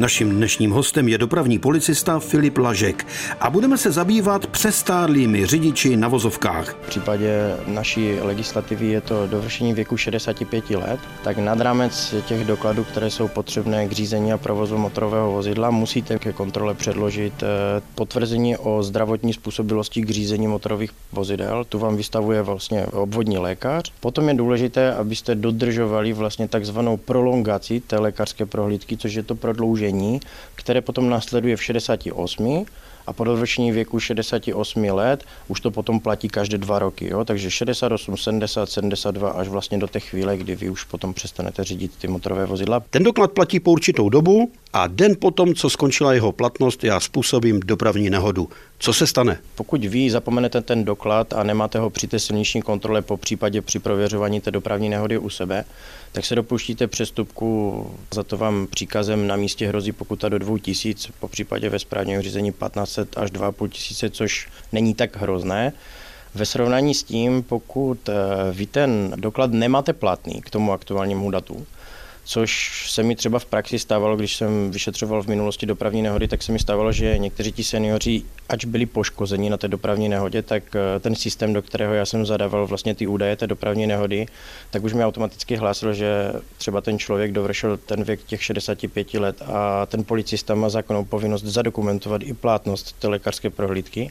Naším dnešním hostem je dopravní policista Filip Lažek a budeme se zabývat přestárlými řidiči na vozovkách. V případě naší legislativy je to dovršení věku 65 let, tak nad rámec těch dokladů, které jsou potřebné k řízení a provozu motorového vozidla, musíte ke kontrole předložit eh, potvrzení o zdravotní způsobilosti k řízení motorových vozidel. Tu vám vystavuje vlastně obvodní lékař. Potom je důležité, abyste dodržovali vlastně takzvanou prolongaci té lékařské prohlídky, což je to prodloužení, které potom následuje v 68 a po dovršení věku 68 let už to potom platí každé dva roky. Jo? Takže 68, 70, 72 až vlastně do té chvíle, kdy vy už potom přestanete řídit ty motorové vozidla. Ten doklad platí po určitou dobu a den potom, co skončila jeho platnost, já způsobím dopravní nehodu. Co se stane? Pokud vy zapomenete ten doklad a nemáte ho při té silniční kontrole, po případě při prověřování té dopravní nehody u sebe, tak se dopouštíte přestupku, za to vám příkazem na místě hrozí pokuta do 2000, po případě ve správním řízení 1500 až 2500, což není tak hrozné. Ve srovnání s tím, pokud eh, vy ten doklad nemáte platný k tomu aktuálnímu datu, což se mi třeba v praxi stávalo, když jsem vyšetřoval v minulosti dopravní nehody, tak se mi stávalo, že někteří ti seniori, ač byli poškozeni na té dopravní nehodě, tak eh, ten systém, do kterého já jsem zadával vlastně ty údaje té dopravní nehody, tak už mi automaticky hlásil, že třeba ten člověk dovršil ten věk těch 65 let a ten policista má zákonnou povinnost zadokumentovat i plátnost té lékařské prohlídky.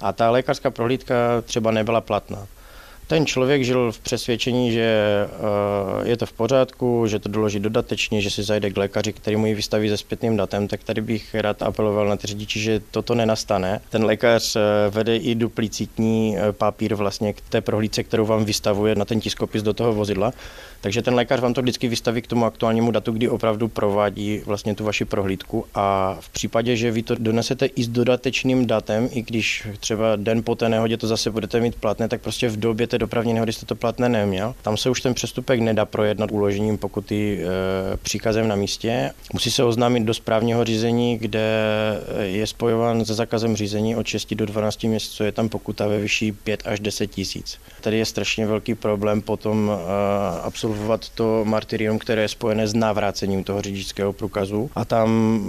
A ta lékařská prohlídka třeba nebyla platná. Ten člověk žil v přesvědčení, že eh, je to v pořádku, že to doloží dodatečně, že si zajde k lékaři, který mu ji vystaví se zpětným datem, tak tady bych rád apeloval na ty řidiči, že toto nenastane. Ten lékař eh, vede i duplicitní eh, papír vlastně k té prohlídce, kterou vám vystavuje na ten tiskopis do toho vozidla. Takže ten lékař vám to vždycky vystaví k tomu aktuálnímu datu, kdy opravdu provádí vlastně tu vaši prohlídku a v případě, že vy to donesete i s dodatečným datem, i když třeba den po té nehodě to zase budete mít platné, tak prostě v době té dopravní nehody jste to platné neměl. Tam se už ten přestupek nedá projednat uložením pokuty e, příkazem na místě. Musí se oznámit do správního řízení, kde je spojován se zakazem řízení od 6 do 12 měsíců. Je tam pokuta ve vyšší 5 až 10 tisíc. Tady je strašně velký problém potom e, absolvovat to martyrium, které je spojené s navrácením toho řidičského průkazu. A tam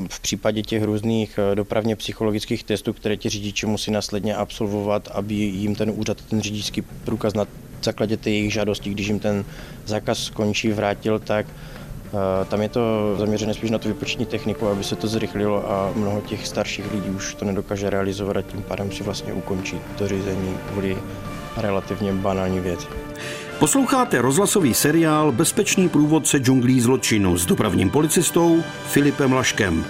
v případě těch různých e, dopravně psychologických testů, které ti řidiči musí následně absolvovat, aby jim ten úřad ten řidičský průkaz na základě té jejich žádosti, když jim ten zákaz skončí, vrátil, tak eh, tam je to zaměřené spíš na tu vypočetní techniku, aby se to zrychlilo a mnoho těch starších lidí už to nedokáže realizovat a tím pádem si vlastně ukončí to řízení kvůli relativně banální věci. Posloucháte rozhlasový seriál Bezpečný průvodce džunglí zločinu s dopravním policistou Filipem Laškem.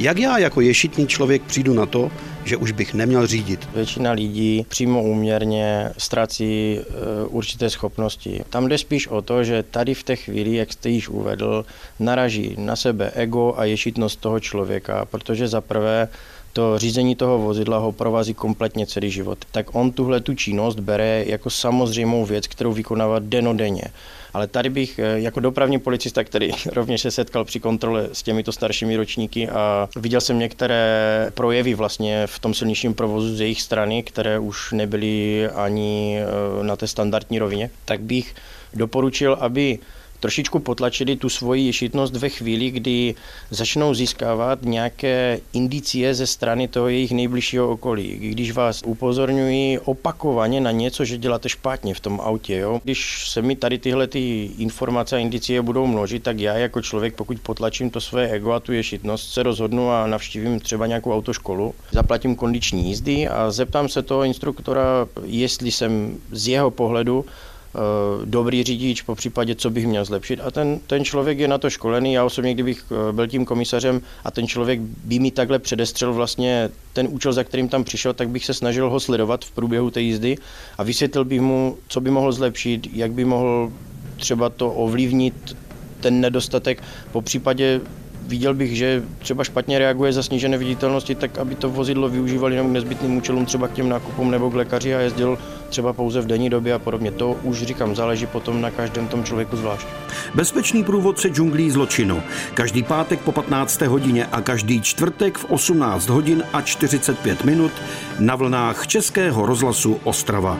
Jak já jako ješitný člověk přijdu na to, že už bych neměl řídit. Většina lidí přímo úměrně ztrácí e, určité schopnosti. Tam jde spíš o to, že tady v té chvíli, jak jste již uvedl, naraží na sebe ego a ješitnost toho člověka, protože za prvé to řízení toho vozidla ho provází kompletně celý život. Tak on tuhle tu činnost bere jako samozřejmou věc, kterou vykonává denodenně. Ale tady bych eh, jako dopravní policista, který rovněž se setkal při kontrole s těmito staršími ročníky a viděl jsem některé projevy vlastně v tom silničním provozu z jejich strany, které už nebyly ani eh, na té standardní rovině, tak bych doporučil, aby trošičku potlačili tu svoji ješitnost ve chvíli, kdy začnou získávat nějaké indicie ze strany toho jejich nejbližšího okolí. Když vás upozorňují opakovaně na něco, že děláte špatně v tom autě. Jo? Když se mi tady tyhle ty informace a indicie budou množit, tak já jako člověk, pokud potlačím to své ego a tu ješitnost, se rozhodnu a navštívím třeba nějakou autoškolu, zaplatím kondiční jízdy a zeptám se toho instruktora, jestli jsem z jeho pohledu dobrý řidič, po případě, co bych měl zlepšit. A ten, ten člověk je na to školený. Já osobně, kdybych eh, byl tím komisařem a ten člověk by mi takhle předestřel vlastně ten účel, za kterým tam přišel, tak bych se snažil ho sledovat v průběhu té jízdy a vysvětlil bych mu, co by mohl zlepšit, jak by mohl třeba to ovlivnit ten nedostatek, po případě viděl bych, že třeba špatně reaguje za snížené viditelnosti, tak aby to vozidlo využívali jenom k nezbytným účelům, třeba k těm nákupům nebo k lékaři a jezdil třeba pouze v denní době a podobně. To už říkám, záleží potom na každém tom člověku zvlášť. Bezpečný průvodce džunglí zločinu. Každý pátek po 15. hodině a každý čtvrtek v 18 hodin a 45 minut na vlnách Českého rozhlasu Ostrava.